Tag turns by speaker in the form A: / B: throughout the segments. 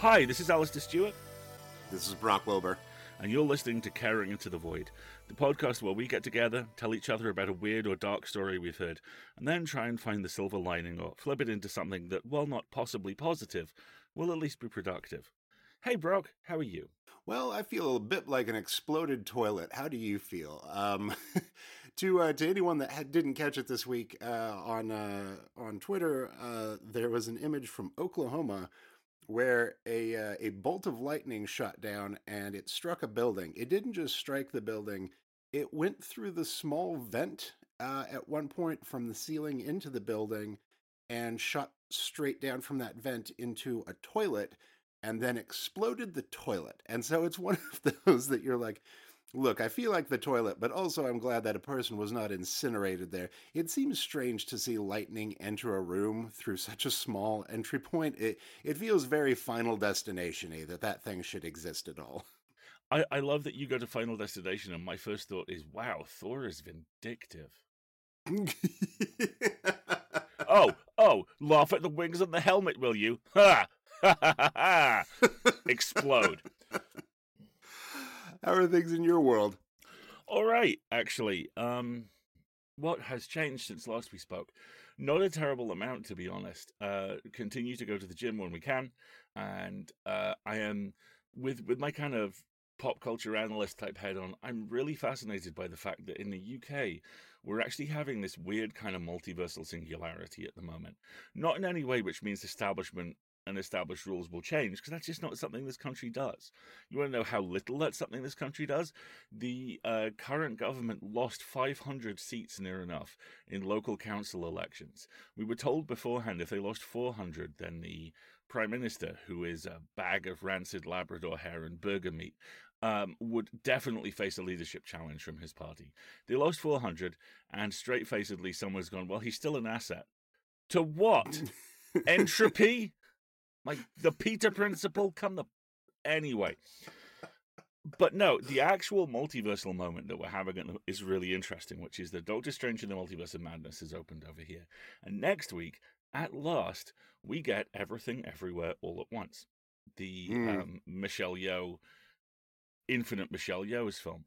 A: Hi, this is Alasdair Stuart.
B: This is Brock Wilbur.
A: And you're listening to Caring Into the Void, the podcast where we get together, tell each other about a weird or dark story we've heard, and then try and find the silver lining or flip it into something that, while not possibly positive, will at least be productive. Hey, Brock, how are you?
B: Well, I feel a bit like an exploded toilet. How do you feel? Um, to uh, to anyone that had, didn't catch it this week uh, on uh, on Twitter, uh, there was an image from Oklahoma where a uh, a bolt of lightning shot down and it struck a building. It didn't just strike the building; it went through the small vent uh, at one point from the ceiling into the building and shot straight down from that vent into a toilet and then exploded the toilet. And so it's one of those that you're like, Look, I feel like the toilet, but also I'm glad that a person was not incinerated there. It seems strange to see lightning enter a room through such a small entry point. It it feels very Final Destination-y that that thing should exist at all.
A: I, I love that you go to Final Destination, and my first thought is, wow, Thor is vindictive. oh, oh, laugh at the wings on the helmet, will you? Ha! Ha ha ha! Explode.
B: How are things in your world?
A: All right, actually. Um, what has changed since last we spoke? Not a terrible amount, to be honest. Uh, continue to go to the gym when we can, and uh, I am with with my kind of pop culture analyst type head on. I'm really fascinated by the fact that in the UK we're actually having this weird kind of multiversal singularity at the moment. Not in any way which means establishment and established rules will change because that's just not something this country does. You want to know how little that's something this country does? The uh, current government lost 500 seats near enough in local council elections. We were told beforehand if they lost 400, then the prime minister, who is a bag of rancid Labrador hair and burger meat, um, would definitely face a leadership challenge from his party. They lost 400, and straight facedly, someone's gone, well, he's still an asset. To what? Entropy? Like the Peter principle, come the anyway. But no, the actual multiversal moment that we're having is really interesting, which is that Doctor Strange in the Multiverse of Madness is opened over here. And next week, at last, we get Everything Everywhere All at Once. The mm. um, Michelle Yeoh, Infinite Michelle Yeoh's film.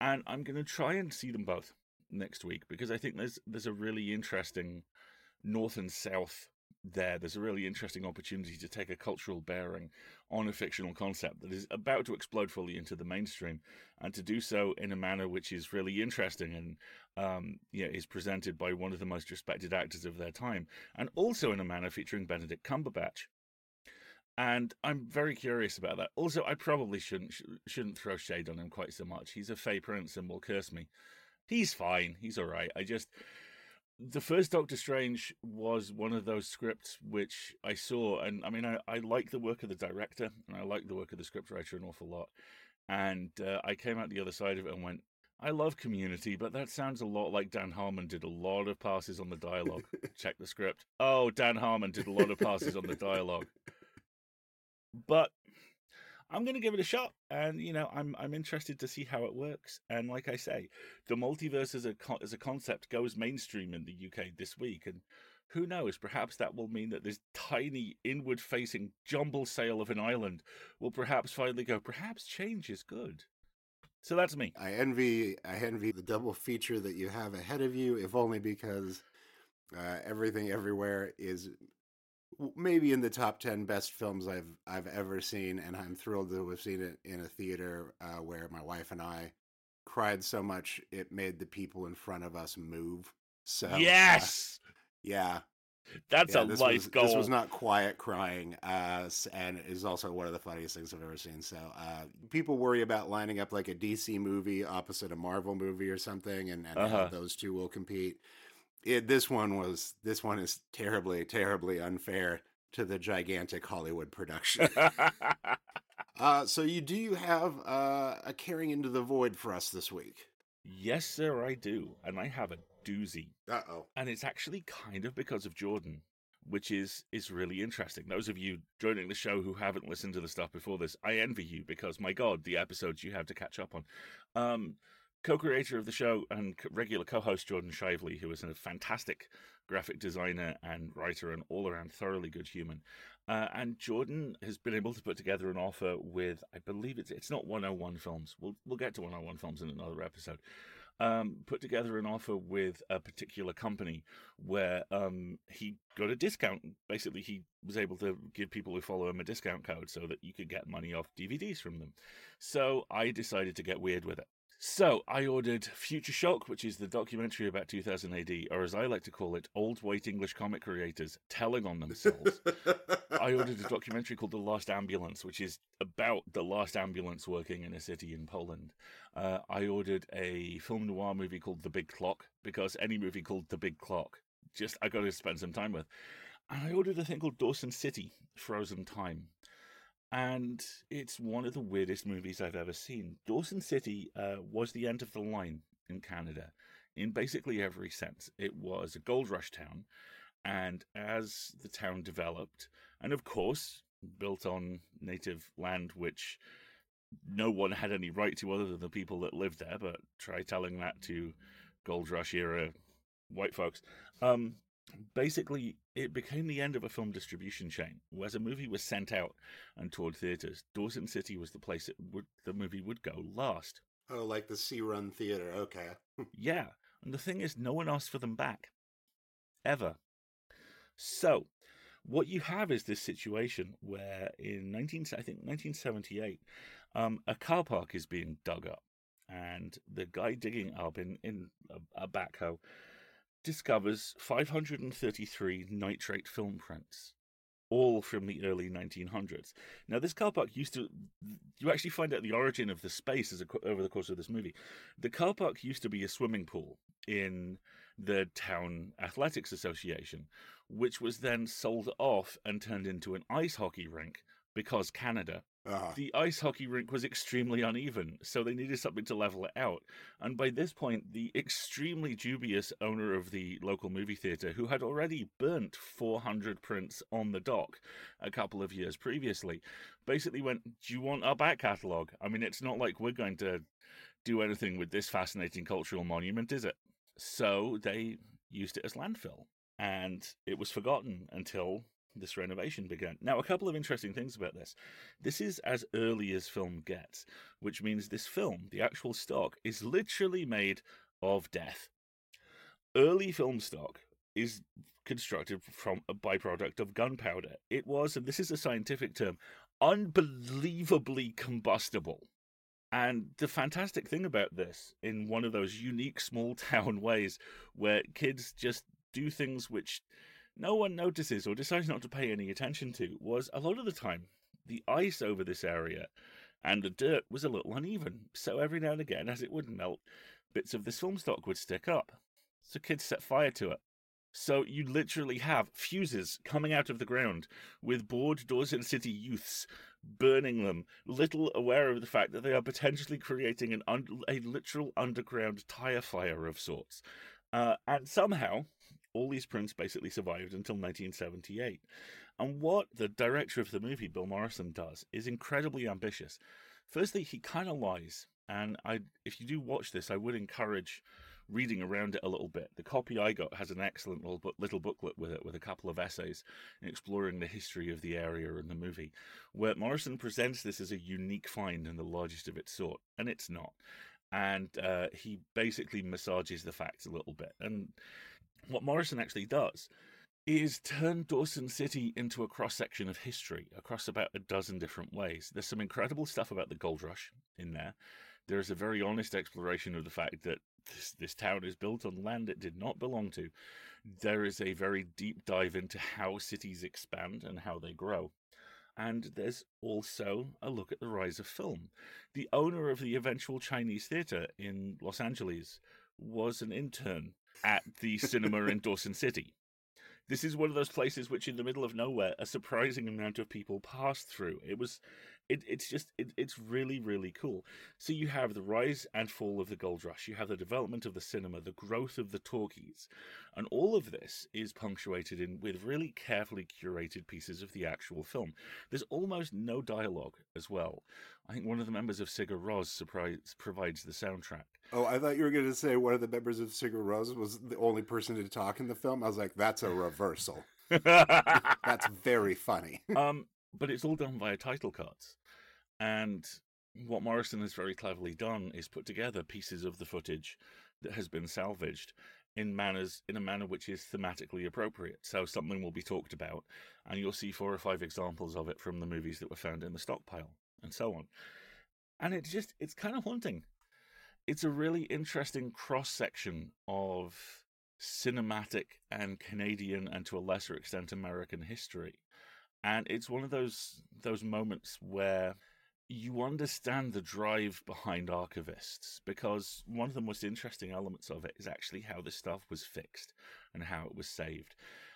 A: And I'm going to try and see them both next week because I think there's there's a really interesting north and south there, there's a really interesting opportunity to take a cultural bearing on a fictional concept that is about to explode fully into the mainstream, and to do so in a manner which is really interesting and um, yeah, is presented by one of the most respected actors of their time, and also in a manner featuring Benedict Cumberbatch. And I'm very curious about that. Also, I probably shouldn't sh- shouldn't throw shade on him quite so much. He's a fey prince and will curse me. He's fine. He's all right. I just the first Doctor Strange was one of those scripts which I saw, and I mean, I, I like the work of the director and I like the work of the scriptwriter an awful lot. And uh, I came out the other side of it and went, I love Community, but that sounds a lot like Dan Harmon did a lot of passes on the dialogue. Check the script. Oh, Dan Harmon did a lot of passes on the dialogue. But I'm going to give it a shot, and you know, I'm I'm interested to see how it works. And like I say, the multiverse as a as a concept goes mainstream in the UK this week, and who knows? Perhaps that will mean that this tiny inward-facing jumble sale of an island will perhaps finally go. Perhaps change is good. So that's me.
B: I envy I envy the double feature that you have ahead of you, if only because uh, everything everywhere is maybe in the top 10 best films I've I've ever seen and I'm thrilled to have seen it in a theater uh, where my wife and I cried so much it made the people in front of us move. So
A: uh, Yes.
B: Uh, yeah.
A: That's yeah, a life
B: was,
A: goal.
B: This was not quiet crying, uh, and is also one of the funniest things I've ever seen. So, uh, people worry about lining up like a DC movie opposite a Marvel movie or something, and, and uh-huh. those two will compete it, this one was this one is terribly terribly unfair to the gigantic Hollywood production. uh, so you do you have uh, a caring into the void for us this week.
A: Yes, sir, I do, and I have a doozy.
B: Uh oh,
A: and it's actually kind of because of Jordan, which is is really interesting. Those of you joining the show who haven't listened to the stuff before this, I envy you because my God, the episodes you have to catch up on. Um, co-creator of the show and regular co-host Jordan Shively, who is a fantastic graphic designer and writer and all-around thoroughly good human, Uh, and Jordan has been able to put together an offer with, I believe it's it's not 101 Films. We'll we'll get to 101 Films in another episode. Um, put together an offer with a particular company where um, he got a discount. Basically, he was able to give people who follow him a discount code so that you could get money off DVDs from them. So I decided to get weird with it. So I ordered Future Shock, which is the documentary about 2000 AD, or as I like to call it, old white English comic creators telling on themselves. I ordered a documentary called The Last Ambulance, which is about the last ambulance working in a city in Poland. Uh, I ordered a film noir movie called The Big Clock because any movie called The Big Clock, just I got to spend some time with. And I ordered a thing called Dawson City, Frozen Time and it's one of the weirdest movies I've ever seen. Dawson City uh, was the end of the line in Canada in basically every sense. It was a gold rush town, and as the town developed, and of course, built on native land, which no one had any right to other than the people that lived there, but try telling that to gold rush era white folks. Um, basically it became the end of a film distribution chain. As a movie was sent out and toured theaters, Dawson City was the place it would the movie would go last.
B: Oh, like the Sea Run Theater. Okay.
A: yeah, and the thing is, no one asked for them back, ever. So, what you have is this situation where in 19, I think 1978, um, a car park is being dug up, and the guy digging up in in a, a backhoe discovers 533 nitrate film prints, all from the early 1900s. Now, this car park used to, you actually find out the origin of the space as a, over the course of this movie. The car park used to be a swimming pool in the town athletics association, which was then sold off and turned into an ice hockey rink because Canada uh-huh. The ice hockey rink was extremely uneven, so they needed something to level it out. And by this point, the extremely dubious owner of the local movie theatre, who had already burnt 400 prints on the dock a couple of years previously, basically went, Do you want our back catalogue? I mean, it's not like we're going to do anything with this fascinating cultural monument, is it? So they used it as landfill. And it was forgotten until this renovation began. Now, a couple of interesting things about this. This is as early as film gets, which means this film, the actual stock, is literally made of death. Early film stock is constructed from a byproduct of gunpowder. It was, and this is a scientific term, unbelievably combustible. And the fantastic thing about this, in one of those unique small town ways where kids just do things which no one notices or decides not to pay any attention to was a lot of the time the ice over this area and the dirt was a little uneven. So every now and again, as it would melt, bits of this film stock would stick up. So kids set fire to it. So you literally have fuses coming out of the ground with bored Dawson City youths burning them, little aware of the fact that they are potentially creating an un- a literal underground tire fire of sorts. Uh, and somehow, all these prints basically survived until 1978. And what the director of the movie, Bill Morrison, does is incredibly ambitious. Firstly, he kind of lies. And I, if you do watch this, I would encourage reading around it a little bit. The copy I got has an excellent little, little booklet with it, with a couple of essays exploring the history of the area and the movie, where Morrison presents this as a unique find and the largest of its sort, and it's not. And uh, he basically massages the facts a little bit. And what Morrison actually does is turn Dawson City into a cross section of history across about a dozen different ways. There's some incredible stuff about the gold rush in there. There is a very honest exploration of the fact that this, this town is built on land it did not belong to. There is a very deep dive into how cities expand and how they grow. And there's also a look at the rise of film. The owner of the eventual Chinese theater in Los Angeles was an intern at the cinema in Dawson City. This is one of those places which, in the middle of nowhere, a surprising amount of people passed through. It was it, it's just it, it's really really cool. So you have the rise and fall of the gold rush you have the development of the cinema the growth of the talkies and all of this is punctuated in with really carefully curated pieces of the actual film. There's almost no dialogue as well. I think one of the members of sigur ros surprise, provides the soundtrack.
B: Oh i thought you were going to say one of the members of sigur ros was the only person to talk in the film. I was like that's a reversal. That's very funny.
A: um, but it's all done via title cards, and what Morrison has very cleverly done is put together pieces of the footage that has been salvaged in manners in a manner which is thematically appropriate. So something will be talked about, and you'll see four or five examples of it from the movies that were found in the stockpile, and so on. And it's just it's kind of haunting. It's a really interesting cross section of cinematic and Canadian and to a lesser extent American history. And it's one of those those moments where you understand the drive behind archivists because one of the most interesting elements of it is actually how this stuff was fixed and how it was saved.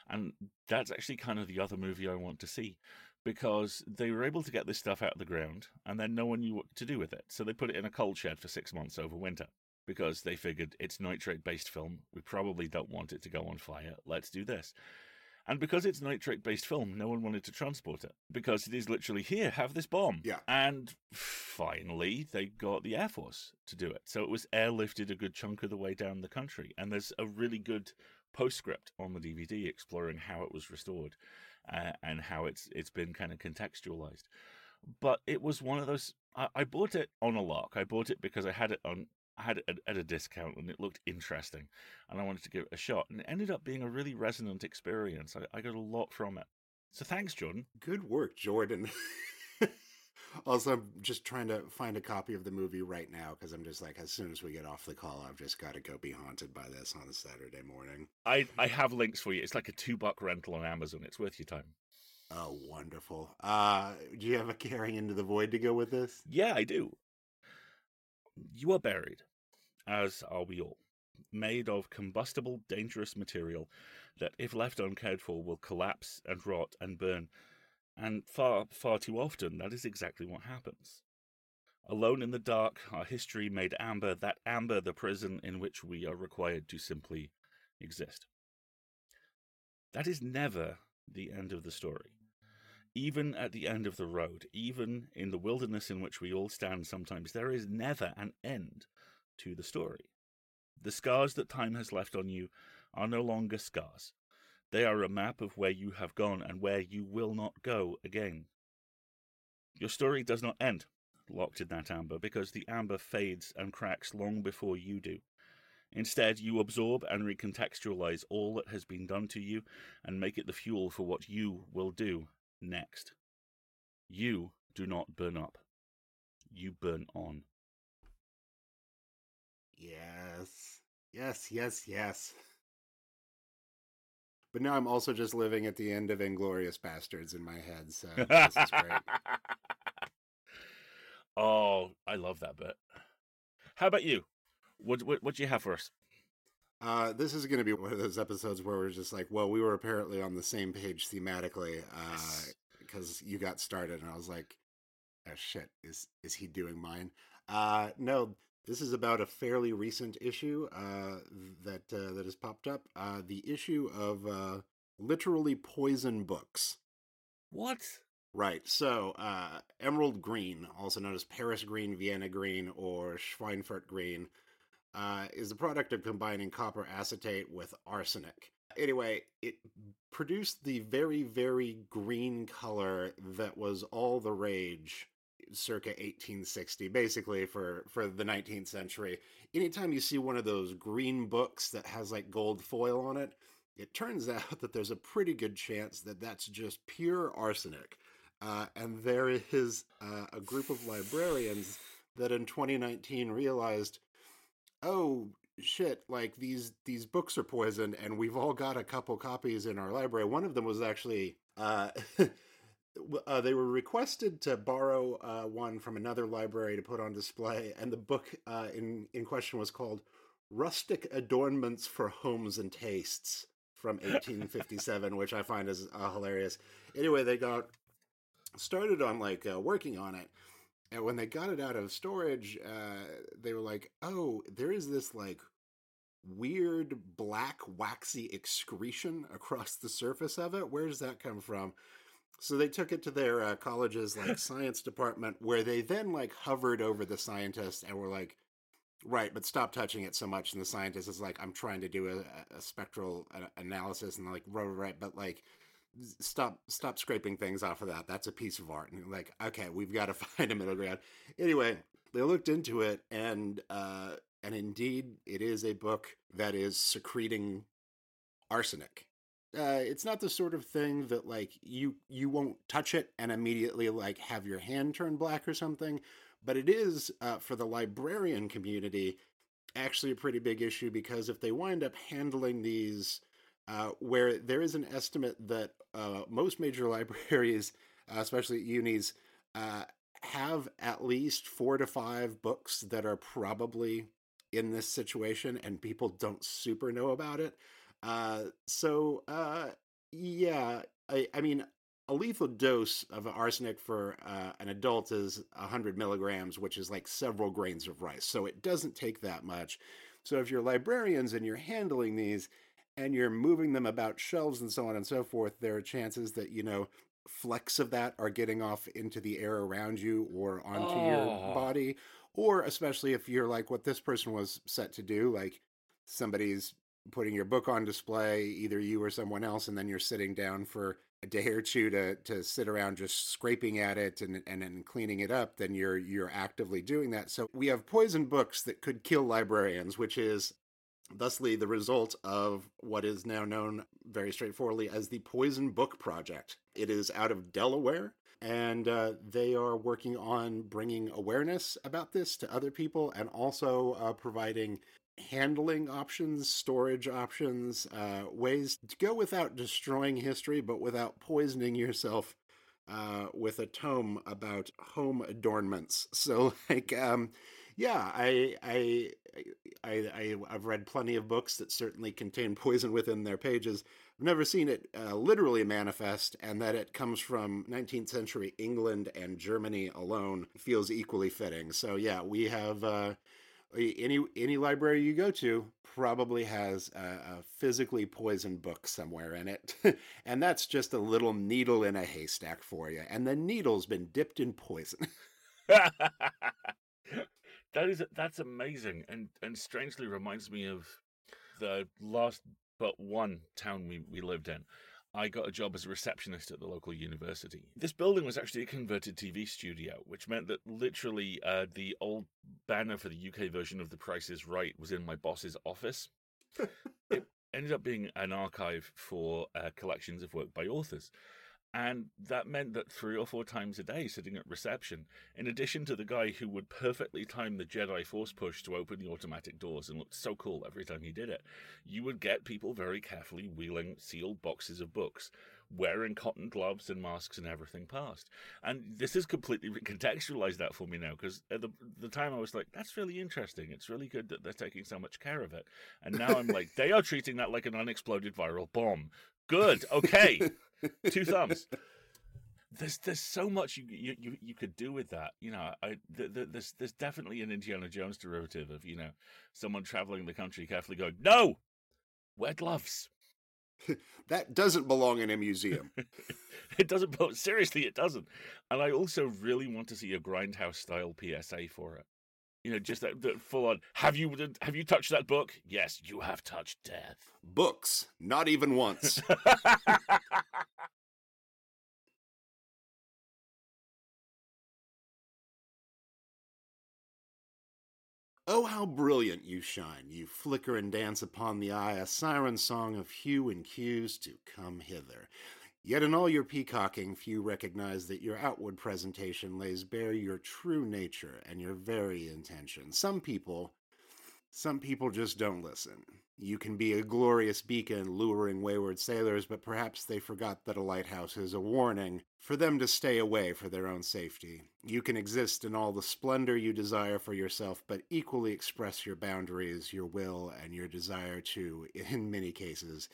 A: And that's actually kind of the other movie I want to see because they were able to get this stuff out of the ground and then no one knew what to do with it. So they put it in a cold shed for six months over winter because they figured it's nitrate based film. We probably don't want it to go on fire. Let's do this. And because it's nitrate based film, no one wanted to transport it because it is literally here, have this bomb.
B: Yeah.
A: And finally, they got the Air Force to do it. So it was airlifted a good chunk of the way down the country. And there's a really good postscript on the DVD exploring how it was restored uh, and how it's it's been kind of contextualized. But it was one of those. I, I bought it on a lark. I bought it because I had it on I had it at, a discount and it looked interesting, and I wanted to give it a shot. And it ended up being a really resonant experience. I, I got a lot from it. So thanks, Jordan.
B: Good work, Jordan. also, I'm just trying to find a copy of the movie right now because I'm just like, as soon as we get off the call, I've just got to go be haunted by this on a Saturday morning.
A: I, I have links for you. It's like a two buck rental on Amazon. It's worth your time.
B: Oh, wonderful. Uh, do you have a carrying into the void to go with this?
A: Yeah, I do. You are buried, as are we all, made of combustible, dangerous material that, if left uncared for, will collapse and rot and burn. And far, far too often, that is exactly what happens. Alone in the dark, our history made amber, that amber the prison in which we are required to simply exist. That is never the end of the story even at the end of the road, even in the wilderness in which we all stand sometimes, there is never an end to the story. The scars that time has left on you are no longer scars. They are a map of where you have gone and where you will not go again. Your story does not end locked in that amber because the amber fades and cracks long before you do. Instead, you absorb and recontextualize all that has been done to you and make it the fuel for what you will do next. You do not burn up, you burn on.
B: Yes. Yes, yes, yes. But now I'm also just living at the end of Inglourious Basterds in my head, so this is great.
A: oh, I love that bit. How about you? What what what do you have for us?
B: Uh, this is going to be one of those episodes where we're just like, well, we were apparently on the same page thematically because uh, you got started, and I was like, oh shit, is is he doing mine? Uh, no, this is about a fairly recent issue uh, that uh, that has popped up. Uh, the issue of uh, literally poison books.
A: What?
B: Right. So, uh, emerald green, also known as Paris green, Vienna green, or Schweinfurt green, uh, is the product of combining copper acetate with arsenic. Anyway, it produced the very, very green color that was all the rage circa 1860 basically for for the 19th century. Anytime you see one of those green books that has like gold foil on it it turns out that there's a pretty good chance that that's just pure arsenic. Uh, and there is uh, a group of librarians that in 2019 realized oh shit like these these books are poisoned and we've all got a couple copies in our library. One of them was actually uh, uh, they were requested to borrow uh, one from another library to put on display and the book uh, in in question was called rustic adornments for homes and tastes from 1857 which i find is uh, hilarious anyway they got started on like uh, working on it and when they got it out of storage, uh, they were like, "Oh, there is this like weird black waxy excretion across the surface of it. Where does that come from?" So they took it to their uh, college's like science department, where they then like hovered over the scientist and were like, Right, but stop touching it so much. And the scientist is like, I'm trying to do a, a spectral analysis, and like, right, right, but like, stop, stop scraping things off of that. That's a piece of art. And like, okay, we've got to find a middle ground. Anyway, they looked into it, and uh, and indeed, it is a book that is secreting arsenic. Uh, it's not the sort of thing that like you you won't touch it and immediately like have your hand turn black or something but it is, uh, for the librarian community, actually a pretty big issue because if they wind up handling these, uh, where there is an estimate that uh, most major libraries, especially unis, uh, have at least four to five books that are probably in this situation and people don't super know about it. Uh, so, uh, yeah, I, I mean, a lethal dose of arsenic for uh, an adult is 100 milligrams, which is like several grains of rice. So it doesn't take that much. So if you're librarians and you're handling these and you're moving them about shelves and so on and so forth, there are chances that, you know, flecks of that are getting off into the air around you or onto oh. your body. Or especially if you're like what this person was set to do, like somebody's putting your book on display, either you or someone else, and then you're sitting down for a day or two to to sit around just scraping at it and and then cleaning it up, then you're you're actively doing that. So we have poison books that could kill librarians, which is thusly the result of what is now known very straightforwardly as the Poison Book Project. It is out of Delaware. And uh, they are working on bringing awareness about this to other people and also uh, providing handling options, storage options, uh, ways to go without destroying history, but without poisoning yourself uh, with a tome about home adornments. So, like, um, yeah, I, I, I, I, have read plenty of books that certainly contain poison within their pages. I've never seen it uh, literally manifest, and that it comes from 19th century England and Germany alone feels equally fitting. So, yeah, we have uh, any any library you go to probably has a, a, physically poisoned book somewhere in it. And that's just a little needle in a haystack for you and the needle's been dipped in poison.
A: That is that's amazing and and strangely reminds me of the last but one town we, we lived in I got a job as a receptionist at the local university. This building was actually a converted TV studio, which meant that literally uh, the old banner for the UK version of The Price is Right was in my boss's office. it ended up being an archive for uh, collections of work by authors. And that meant that three or four times a day, sitting at reception, in addition to the guy who would perfectly time the Jedi Force push to open the automatic doors and looked so cool every time he did it, you would get people very carefully wheeling sealed boxes of books, wearing cotton gloves and masks and everything past. And this has completely contextualized that for me now, because at the, the time I was like, that's really interesting. It's really good that they're taking so much care of it. And now I'm like, they are treating that like an unexploded viral bomb. Good. Okay. Two thumbs. There's there's so much you you you, you could do with that. You know, I th- th- there's there's definitely an Indiana Jones derivative of you know someone traveling the country carefully going, no, wear gloves.
B: that doesn't belong in a museum.
A: it doesn't. Seriously, it doesn't. And I also really want to see a grindhouse style PSA for it. You know, just that, that full on. Have you have you touched that book? Yes, you have touched death.
B: Books, not even once. Oh, how brilliant you shine! You flicker and dance upon the eye, a siren song of hue and hues to come hither. Yet in all your peacocking, few recognize that your outward presentation lays bare your true nature and your very intention. Some people, some people just don't listen. You can be a glorious beacon luring wayward sailors, but perhaps they forgot that a lighthouse is a warning for them to stay away for their own safety. You can exist in all the splendor you desire for yourself, but equally express your boundaries, your will, and your desire to, in many cases,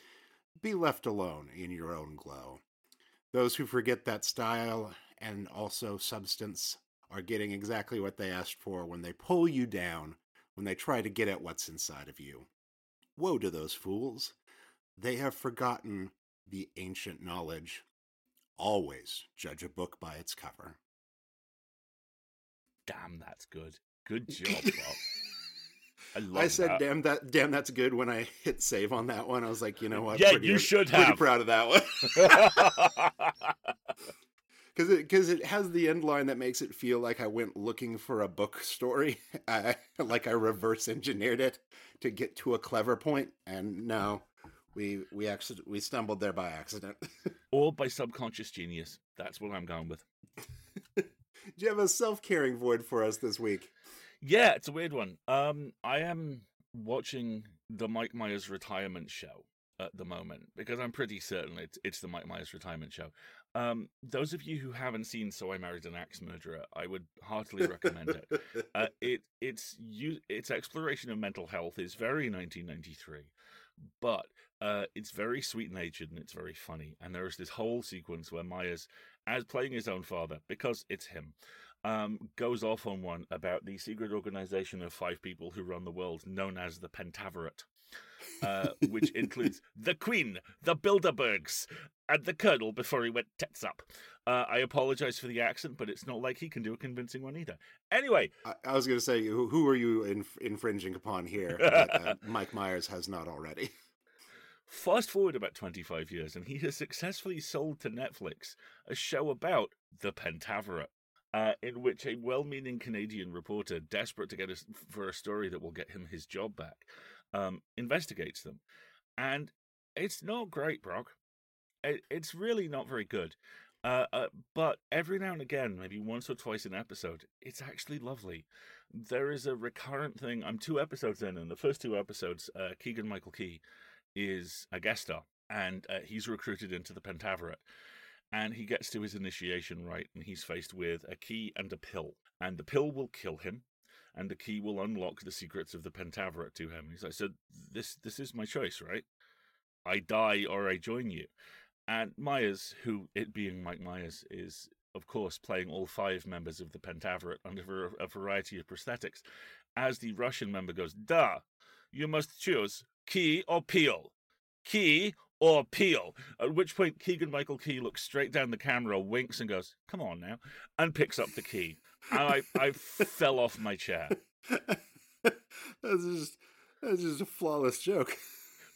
B: be left alone in your own glow. Those who forget that style and also substance are getting exactly what they asked for when they pull you down, when they try to get at what's inside of you. Woe to those fools! They have forgotten the ancient knowledge. Always judge a book by its cover.
A: Damn, that's good. Good job, Bob. I
B: I said,
A: that.
B: "Damn that! Damn, that's good." When I hit save on that one, I was like, "You know what?
A: Yeah,
B: Pretty-
A: you should
B: pretty
A: have.
B: proud of that one because it because it has the end line that makes it feel like I went looking for a book story, like I reverse engineered it to get to a clever point, and no, we we actually we stumbled there by accident.
A: or by subconscious genius. That's what I'm going with.
B: Do you have a self caring void for us this week?
A: Yeah, it's a weird one. Um, I am watching the Mike Myers retirement show at the moment because I'm pretty certain it's it's the Mike Myers retirement show. Um, those of you who haven't seen So I Married an Axe Murderer, I would heartily recommend it. Uh, it its you its exploration of mental health is very 1993, but uh, it's very sweet natured and it's very funny. And there is this whole sequence where Myers, as playing his own father, because it's him, um, goes off on one about the secret organization of five people who run the world, known as the Pentaverate. Uh, which includes the Queen, the Bilderbergs, and the Colonel before he went tits up. Uh, I apologize for the accent, but it's not like he can do a convincing one either. Anyway,
B: I, I was going to say, who, who are you inf- infringing upon here that uh, Mike Myers has not already?
A: Fast forward about 25 years, and he has successfully sold to Netflix a show about the Pentaverate, uh, in which a well meaning Canadian reporter, desperate to get a, for a story that will get him his job back, um, investigates them. And it's not great, Brock. It, it's really not very good. Uh, uh, but every now and again, maybe once or twice an episode, it's actually lovely. There is a recurrent thing. I'm two episodes in, and the first two episodes, uh, Keegan Michael Key is a guest star, and uh, he's recruited into the Pentaverate. And he gets to his initiation right, and he's faced with a key and a pill. And the pill will kill him, and the key will unlock the secrets of the Pentaverate to him. He's like, "So this this is my choice, right? I die or I join you." And Myers, who it being Mike Myers, is of course playing all five members of the Pentaverate under a variety of prosthetics. As the Russian member goes, "Duh, you must choose key or peel, key or peel." At which point Keegan Michael Key looks straight down the camera, winks, and goes, "Come on now," and picks up the key. And I I fell off my chair.
B: that's just that's just a flawless joke.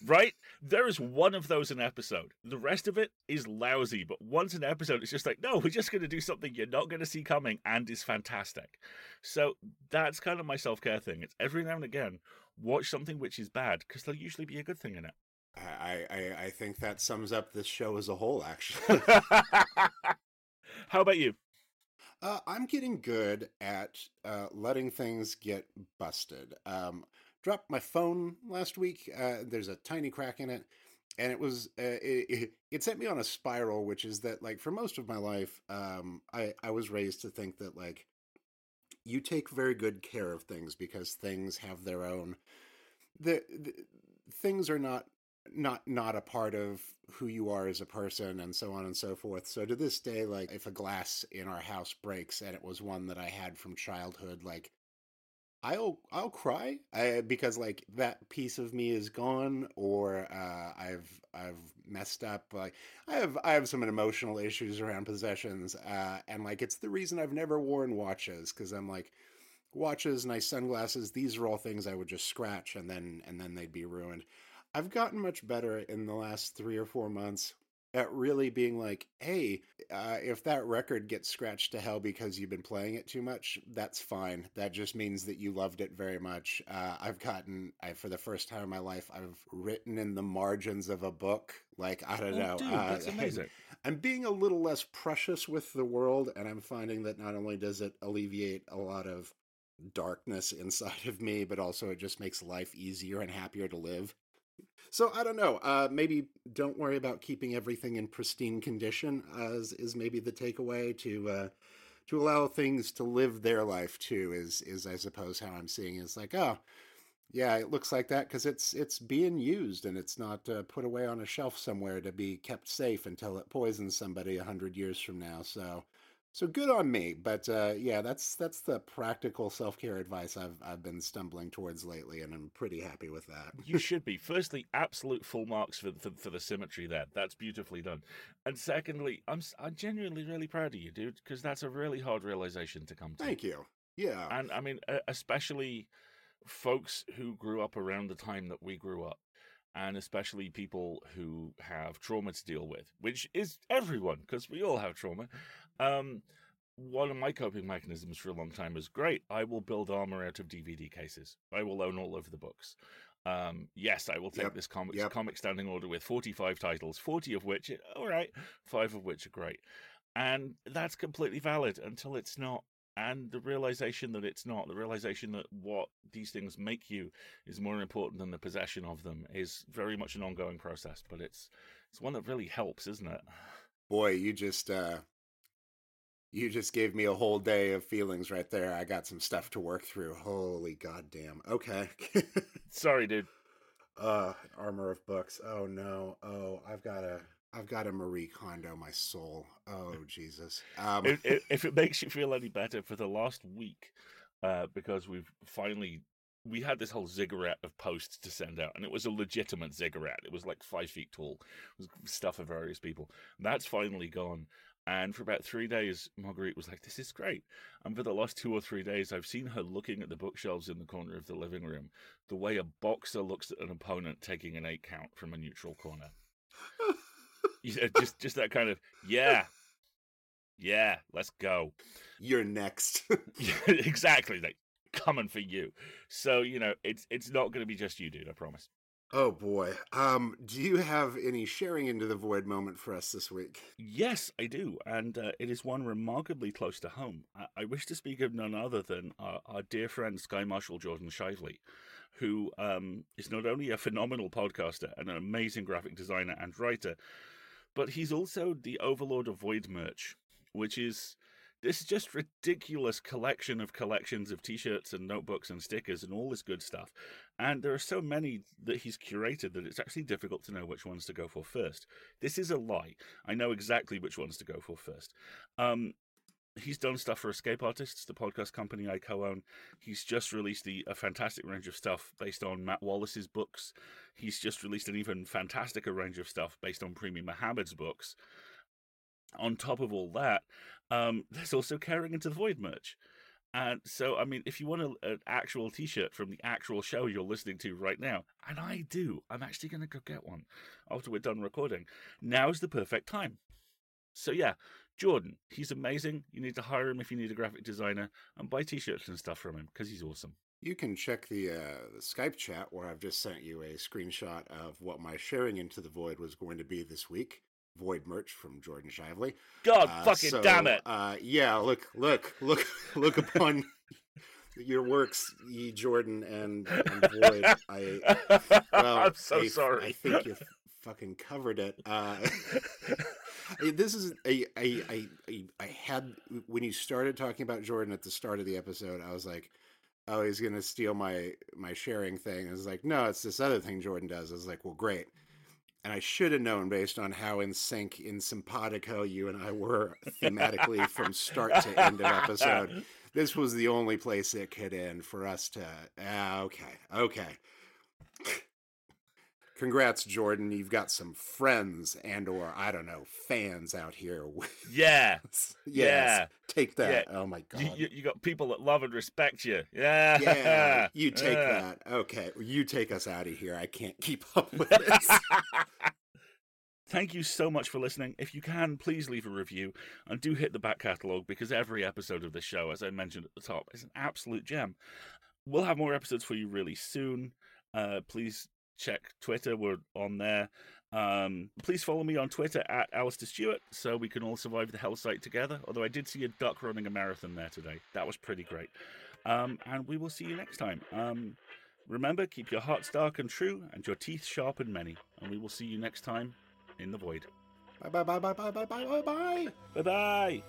A: right? There is one of those an episode. The rest of it is lousy, but once an episode, it's just like, no, we're just going to do something you're not going to see coming and is fantastic. So that's kind of my self care thing. It's every now and again, watch something which is bad because there'll usually be a good thing in it.
B: I, I I think that sums up this show as a whole. Actually,
A: How about you?
B: Uh, I'm getting good at uh, letting things get busted. Um, dropped my phone last week. Uh, there's a tiny crack in it, and it was uh, it, it, sent me on a spiral, which is that like for most of my life, um, I I was raised to think that like you take very good care of things because things have their own the, the things are not not not a part of who you are as a person and so on and so forth. So to this day like if a glass in our house breaks and it was one that i had from childhood like i'll i'll cry I, because like that piece of me is gone or uh i've i've messed up like i have i have some emotional issues around possessions uh and like it's the reason i've never worn watches because i'm like watches nice sunglasses these are all things i would just scratch and then and then they'd be ruined I've gotten much better in the last three or four months at really being like, hey, uh, if that record gets scratched to hell because you've been playing it too much, that's fine. That just means that you loved it very much. Uh, I've gotten, I, for the first time in my life, I've written in the margins of a book. Like, I don't
A: Oh,
B: know.
A: dude,
B: uh,
A: that's amazing.
B: I'm being a little less precious with the world, and I'm finding that not only does it alleviate a lot of darkness inside of me, but also it just makes life easier and happier to live. So I don't know. Uh, maybe don't worry about keeping everything in pristine condition, as is maybe the takeaway to uh, to allow things to live their life too. Is is I suppose how I'm seeing it. It's like oh. Yeah, it looks like that because it's it's being used and it's not uh, put away on a shelf somewhere to be kept safe until it poisons somebody a hundred years from now. So, so good on me. But uh, yeah, that's that's the practical self care advice I've I've been stumbling towards lately, and I'm pretty happy with that.
A: You should be. Firstly, absolute full marks for, for for the symmetry there. That's beautifully done. And secondly, I'm I'm genuinely really proud of you, dude, because that's a really hard realization to come to.
B: Thank you. Yeah.
A: And I mean, especially folks who grew up around the time that we grew up, and especially people who have trauma to deal with, which is everyone, because we all have trauma. Um, one of my coping mechanisms for a long time is great. I will build armor out of DVD cases. I will own all of the books. Um, yes, I will take
B: Yep,
A: this comic
B: yep.
A: comic standing order with 45 titles, 40 of which, all right, five of which are great. And that's completely valid until it's not. And the realization that it's not, the realization that what these things make you is more important than the possession of them is very much an ongoing process, but it's it's one that really helps, isn't it?
B: Boy, you just uh you just gave me a whole day of feelings right there. I got some stuff to work through. Holy goddamn. Okay.
A: Sorry, dude.
B: uh armor of books. Oh no. Oh, I've got a I've got a Marie Kondo my soul. Oh Jesus. Um
A: if, if, if it makes you feel any better, for the last week, uh, because we've finally we had this whole ziggurat of posts to send out, and it was a legitimate ziggurat. It was like five feet tall. It was stuff of various people. That's finally gone. And for about three days, Marguerite was like, "This is great." And for the last two or three days, I've seen her looking at the bookshelves in the corner of the living room, the way a boxer looks at an opponent taking an eight count from a neutral corner. You know, just, just that kind of, yeah, yeah, let's go.
B: you're next.
A: Yeah, exactly. Like coming for you. So you know, it's it's not going to be just you, dude. I promise.
B: Oh boy. Um do you have any sharing into the void moment for us this week?
A: Yes, I do, and uh, it is one remarkably close to home. I, I wish to speak of none other than our, our dear friend Sky Marshal Jordan Shively, who um, is not only a phenomenal podcaster and an amazing graphic designer and writer, but he's also the overlord of Void merch, which is this just ridiculous collection of collections of t-shirts and notebooks and stickers and all this good stuff. And there are so many that he's curated that it's actually difficult to know which ones to go for first. This is a lie. I know exactly which ones to go for first. Um, he's done stuff for Escape Artists, the podcast company I co-own. He's just released the, a fantastic range of stuff based on Matt Wallace's books. He's just released an even fantasticer range of stuff based on Premee Mohamed's books. On top of all that, um, there's also Caring into the Void merch. And so, I mean, if you want a, an actual T-shirt from the actual show you're listening to right now, and I do, I'm actually going to go get one after we're done recording. Now's the perfect time. So yeah, Jordan, he's amazing. You need to hire him if you need a graphic designer, and buy T-shirts and stuff from him because he's awesome.
B: You can check the, uh, the Skype chat where I've just sent you a screenshot of what my sharing into the void was going to be this week. Void merch from Jordan Shively.
A: God
B: Uh,
A: fucking
B: so,
A: damn it!
B: Uh, yeah, look, look, look, look upon your works, ye Jordan and, and Void. I, well,
A: I'm so
B: I,
A: sorry.
B: I think you fucking covered it. Uh, this is a, I, I, I, I had when you started talking about Jordan at the start of the episode, I was like, oh, he's gonna steal my my sharing thing. I was like, no, it's this other thing Jordan does. I was like, well, great. And I should have known based on how in sync in simpatico you and I were thematically from start to end of episode. This was the only place it could end for us to. Ah, okay, okay. Congrats, Jordan. You've got some friends and or I don't know fans out here.
A: yeah,
B: us.
A: Yeah.
B: take that. Oh my god.
A: you, you, you got people that love and respect you. Yeah,
B: yeah, you take
A: Yeah.
B: that. Okay, you take us out of here. I can't keep up with this.
A: Thank you so much for listening. If you can, please leave a review and do hit the back catalogue because every episode of this show, as I mentioned at the top, is an absolute gem. We'll have more episodes for you really soon. Uh, please check Twitter, we're on there. Um, please follow me on Twitter at Alasdair Stuart so we can all survive the hell site together. Although I did see a duck running a marathon there today. That was pretty great. Um, and we will see you next time. Um, remember, keep your hearts dark and true and your teeth sharp and many. And we will see you next time in the void.
B: bye bye bye bye bye bye bye bye bye.
A: Bye bye.